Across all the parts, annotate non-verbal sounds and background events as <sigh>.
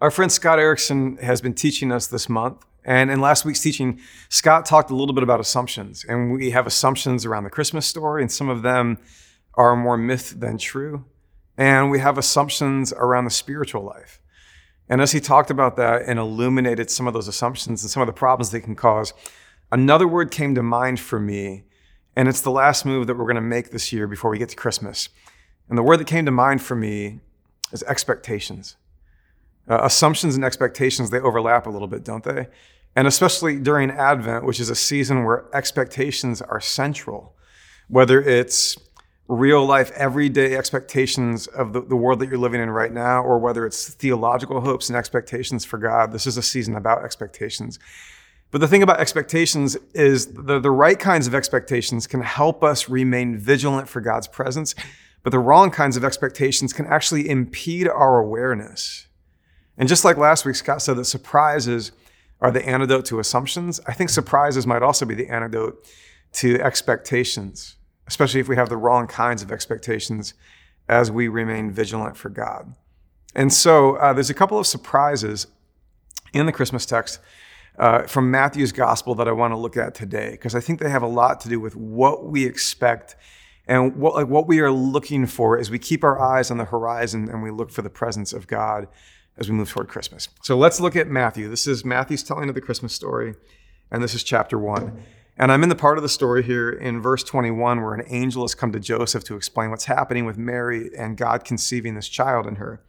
Our friend Scott Erickson has been teaching us this month. And in last week's teaching, Scott talked a little bit about assumptions. And we have assumptions around the Christmas story, and some of them are more myth than true. And we have assumptions around the spiritual life. And as he talked about that and illuminated some of those assumptions and some of the problems they can cause, another word came to mind for me. And it's the last move that we're going to make this year before we get to Christmas. And the word that came to mind for me is expectations. Uh, assumptions and expectations, they overlap a little bit, don't they? And especially during Advent, which is a season where expectations are central, whether it's real life, everyday expectations of the, the world that you're living in right now, or whether it's theological hopes and expectations for God. This is a season about expectations. But the thing about expectations is the, the right kinds of expectations can help us remain vigilant for God's presence, but the wrong kinds of expectations can actually impede our awareness. And just like last week, Scott said that surprises are the antidote to assumptions. I think surprises might also be the antidote to expectations, especially if we have the wrong kinds of expectations as we remain vigilant for God. And so uh, there's a couple of surprises in the Christmas text uh, from Matthew's gospel that I want to look at today, because I think they have a lot to do with what we expect and what, like, what we are looking for as we keep our eyes on the horizon and we look for the presence of God as we move toward Christmas. So let's look at Matthew. This is Matthew's telling of the Christmas story, and this is chapter one. And I'm in the part of the story here in verse 21 where an angel has come to Joseph to explain what's happening with Mary and God conceiving this child in her.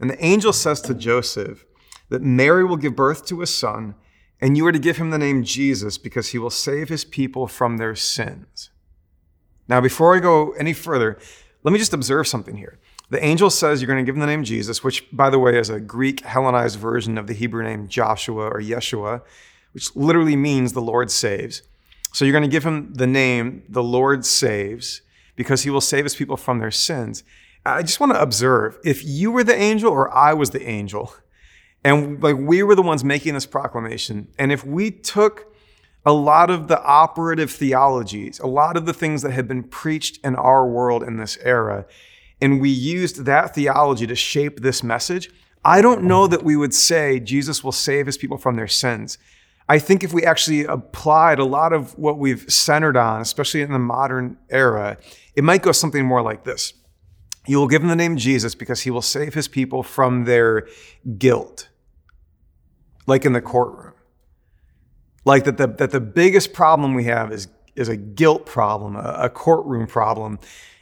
And the angel says to Joseph that Mary will give birth to a son, and you are to give him the name Jesus because he will save his people from their sins. Now, before I go any further, let me just observe something here. The angel says you're going to give him the name Jesus, which, by the way, is a Greek Hellenized version of the Hebrew name Joshua or Yeshua, which literally means the Lord saves. So you're going to give him the name the Lord saves because he will save his people from their sins. I just want to observe if you were the angel or I was the angel, and like we were the ones making this proclamation, and if we took a lot of the operative theologies, a lot of the things that had been preached in our world in this era, and we used that theology to shape this message, I don't know that we would say Jesus will save his people from their sins. I think if we actually applied a lot of what we've centered on, especially in the modern era, it might go something more like this. You will give him the name Jesus because he will save his people from their guilt, like in the courtroom. Like that the, that the biggest problem we have is, is a guilt problem, a, a courtroom problem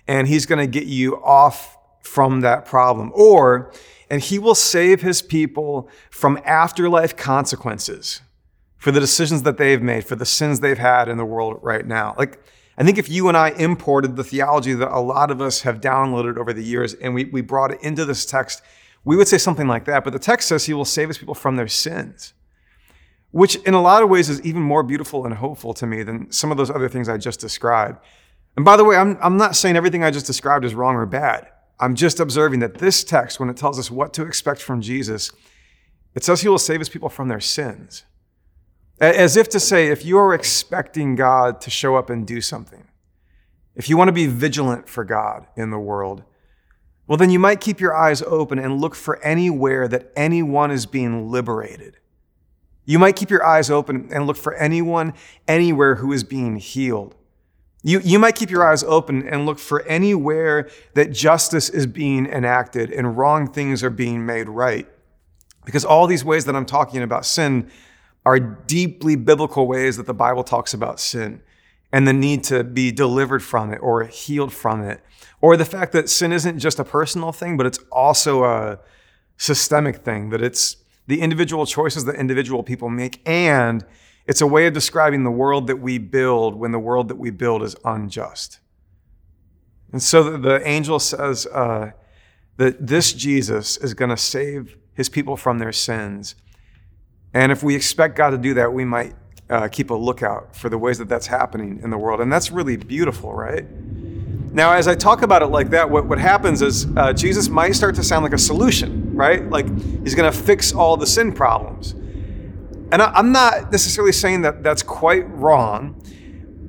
and he's going to get you off from that problem. Or, and he will save his people from afterlife consequences for the decisions that they've made, for the sins they've had in the world right now. Like, I think if you and I imported the theology that a lot of us have downloaded over the years and we, we brought it into this text, we would say something like that. But the text says he will save his people from their sins, which in a lot of ways is even more beautiful and hopeful to me than some of those other things I just described. And by the way, I'm, I'm not saying everything I just described is wrong or bad. I'm just observing that this text, when it tells us what to expect from Jesus, it says he will save his people from their sins. As if to say, if you are expecting God to show up and do something, if you want to be vigilant for God in the world, well, then you might keep your eyes open and look for anywhere that anyone is being liberated. You might keep your eyes open and look for anyone, anywhere who is being healed. You, you might keep your eyes open and look for anywhere that justice is being enacted and wrong things are being made right. Because all these ways that I'm talking about sin are deeply biblical ways that the Bible talks about sin and the need to be delivered from it or healed from it. Or the fact that sin isn't just a personal thing, but it's also a systemic thing, that it's the individual choices that individual people make and it's a way of describing the world that we build when the world that we build is unjust. And so the angel says uh, that this Jesus is going to save his people from their sins. And if we expect God to do that, we might uh, keep a lookout for the ways that that's happening in the world. And that's really beautiful, right? Now, as I talk about it like that, what, what happens is uh, Jesus might start to sound like a solution, right? Like he's going to fix all the sin problems. And I'm not necessarily saying that that's quite wrong,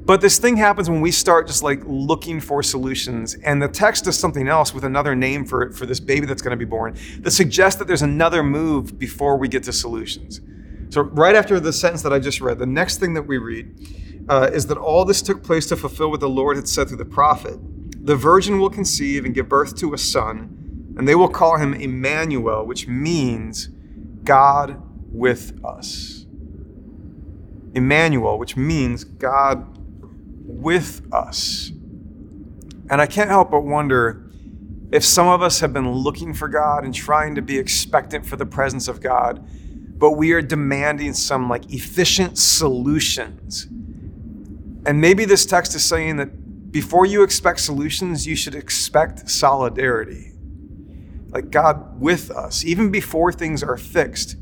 But this thing happens when we start just like looking for solutions. And the text does something else with another name for, for this baby that's going to be born that suggests that there's another move before we get to solutions. So, right after the sentence that I just read, the next thing that we read uh, is that all this took place to fulfill what the Lord had said through the prophet. The virgin will conceive and give birth to a son, and they will call him Emmanuel, which means God with us. Emmanuel, which means God with us. And I can't help but wonder if some of us have been looking for God and trying to be expectant for the presence of God, but we are demanding some like efficient solutions. And maybe this text is saying that before you expect solutions, you should expect solidarity. Like God with us, even before things are fixed,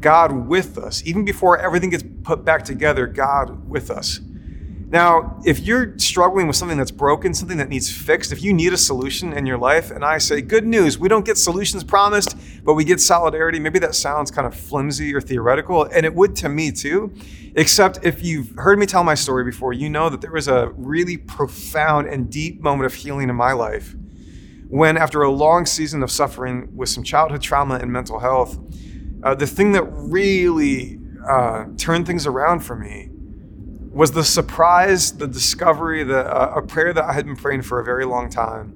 God with us, even before everything gets put back together, God with us. Now, if you're struggling with something that's broken, something that needs fixed, if you need a solution in your life, and I say, good news, we don't get solutions promised, but we get solidarity, maybe that sounds kind of flimsy or theoretical, and it would to me too. Except if you've heard me tell my story before, you know that there was a really profound and deep moment of healing in my life when, after a long season of suffering with some childhood trauma and mental health, uh, the thing that really uh, turned things around for me was the surprise, the discovery, the, uh, a prayer that I had been praying for a very long time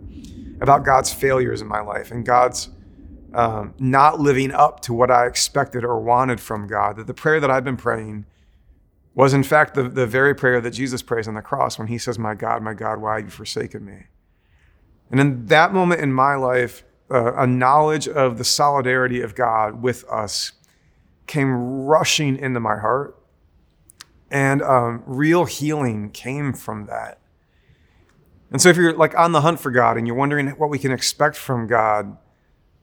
about God's failures in my life and God's um, not living up to what I expected or wanted from God. That the prayer that I've been praying was, in fact, the, the very prayer that Jesus prays on the cross when he says, My God, my God, why have you forsaken me? And in that moment in my life, uh, a knowledge of the solidarity of God with us came rushing into my heart. And um, real healing came from that. And so, if you're like on the hunt for God and you're wondering what we can expect from God,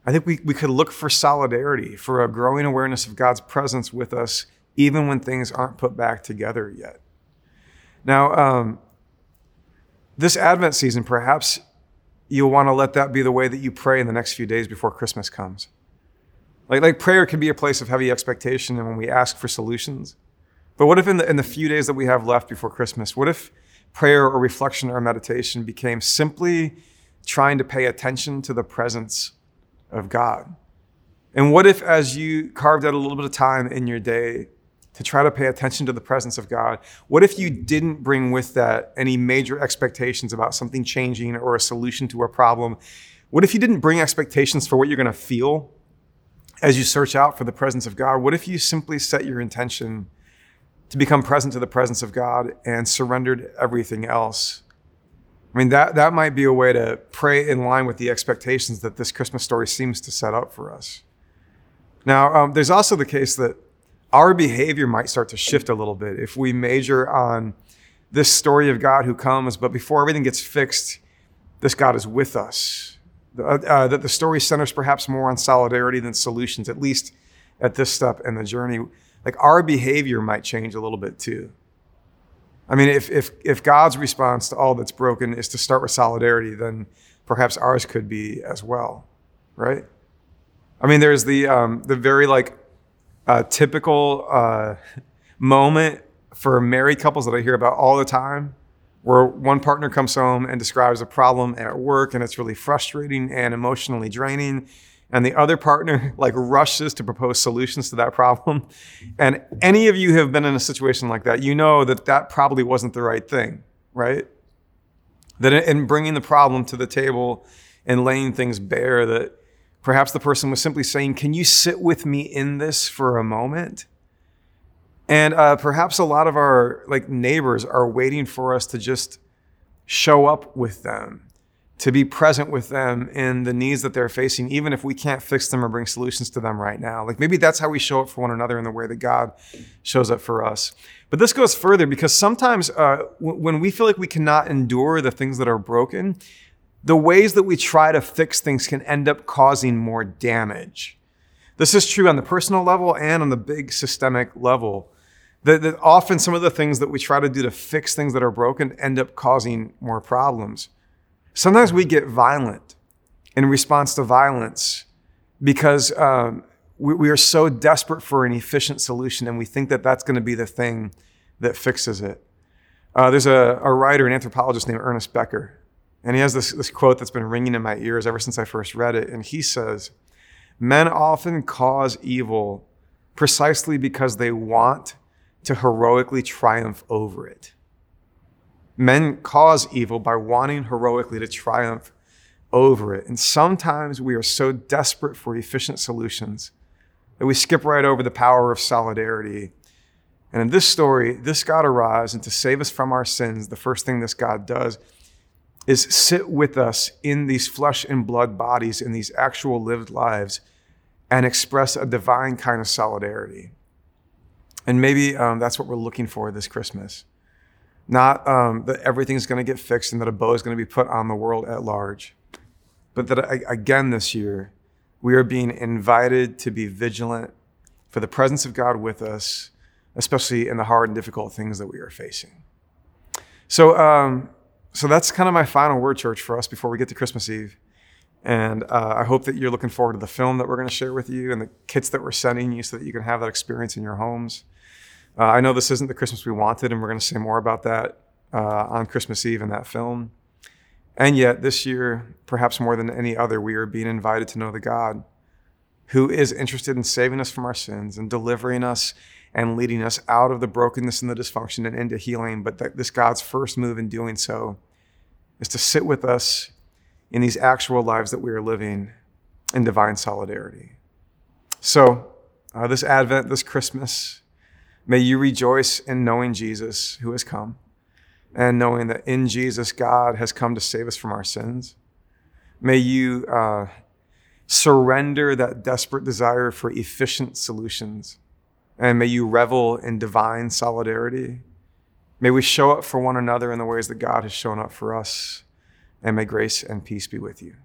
I think we, we could look for solidarity, for a growing awareness of God's presence with us, even when things aren't put back together yet. Now, um, this Advent season, perhaps you'll want to let that be the way that you pray in the next few days before Christmas comes. Like, like prayer can be a place of heavy expectation and when we ask for solutions. But what if in the, in the few days that we have left before Christmas, what if prayer or reflection or meditation became simply trying to pay attention to the presence of God? And what if, as you carved out a little bit of time in your day to try to pay attention to the presence of God, what if you didn't bring with that any major expectations about something changing or a solution to a problem? What if you didn't bring expectations for what you're going to feel as you search out for the presence of God? What if you simply set your intention to become present to the presence of God and surrendered everything else. I mean, that, that might be a way to pray in line with the expectations that this Christmas story seems to set up for us. Now, um, there's also the case that our behavior might start to shift a little bit if we major on this story of God who comes, but before everything gets fixed, this God is with us. Uh, uh, that the story centers perhaps more on solidarity than solutions, at least at this step in the journey like our behavior might change a little bit too. I mean, if, if, if God's response to all that's broken is to start with solidarity, then perhaps ours could be as well, right? I mean, there's the, um, the very like uh, typical uh, moment for married couples that I hear about all the time where one partner comes home and describes a problem at work and it's really frustrating and emotionally draining and the other partner <laughs> like rushes to propose solutions to that problem. And any of you have been in a situation like that you know that that probably wasn't the right thing right? That in bringing the problem to the table and laying things bare that perhaps the person was simply saying can you sit with me in this for a moment and uh, perhaps a lot of our like neighbors are waiting for us to just show up with them to be present with them in the needs that they're facing, even if we can't fix them or bring solutions to them right now. Like maybe that's how we show up for one another in the way that God shows up for us. But this goes further because sometimes uh, w- when we feel like we cannot endure the things that are broken, the ways that we try to fix things can end up causing more damage. This is true on the personal level and on the big systemic level. That, that often some of the things that we try to do to fix things that are broken end up causing more problems. Sometimes we get violent in response to violence because um, we, we, are so desperate for an efficient solution and we think that that's going to be the thing that fixes it. Uh, there's a, a writer, an anthropologist named Ernest Becker, and he has this, this quote that's been ringing in my ears ever since I first read it. And he says, Men often cause evil precisely because they want to heroically triumph over it. Men cause evil by wanting heroically to triumph over it. And sometimes we are so desperate for efficient solutions that we skip right over the power of solidarity. And in this story, this God arrives, and to save us from our sins, the first thing this God does is sit with us in these flesh and blood bodies, in these actual lived lives, and express a divine kind of solidarity. And maybe um, that's what we're looking for this Christmas. Not um, that everything's going to get fixed and that a bow is going to be put on the world at large, but that again this year, we are being invited to be vigilant for the presence of God with us, especially in the hard and difficult things that we are facing. So, um, so that's kind of my final word, church, for us before we get to Christmas Eve. And uh, I hope that you're looking forward to the film that we're going to share with you and the kits that we're sending you so that you can have that experience in your homes. Uh, I know this isn't the Christmas we wanted, and we're going to say more about that uh, on Christmas Eve in that film. And yet, this year, perhaps more than any other, we are being invited to know the God who is interested in saving us from our sins and delivering us and leading us out of the brokenness and the dysfunction and into healing. But this God's first move in doing so is to sit with us in these actual lives that we are living in divine solidarity. So, uh, this Advent, this Christmas, may you rejoice in knowing Jesus who has come and knowing that in Jesus, God has come to save us from our sins. May you uh, surrender that desperate desire for efficient solutions, and may you revel in divine solidarity. May we show up for one another in the ways that God has shown up for us and may grace and peace be with you.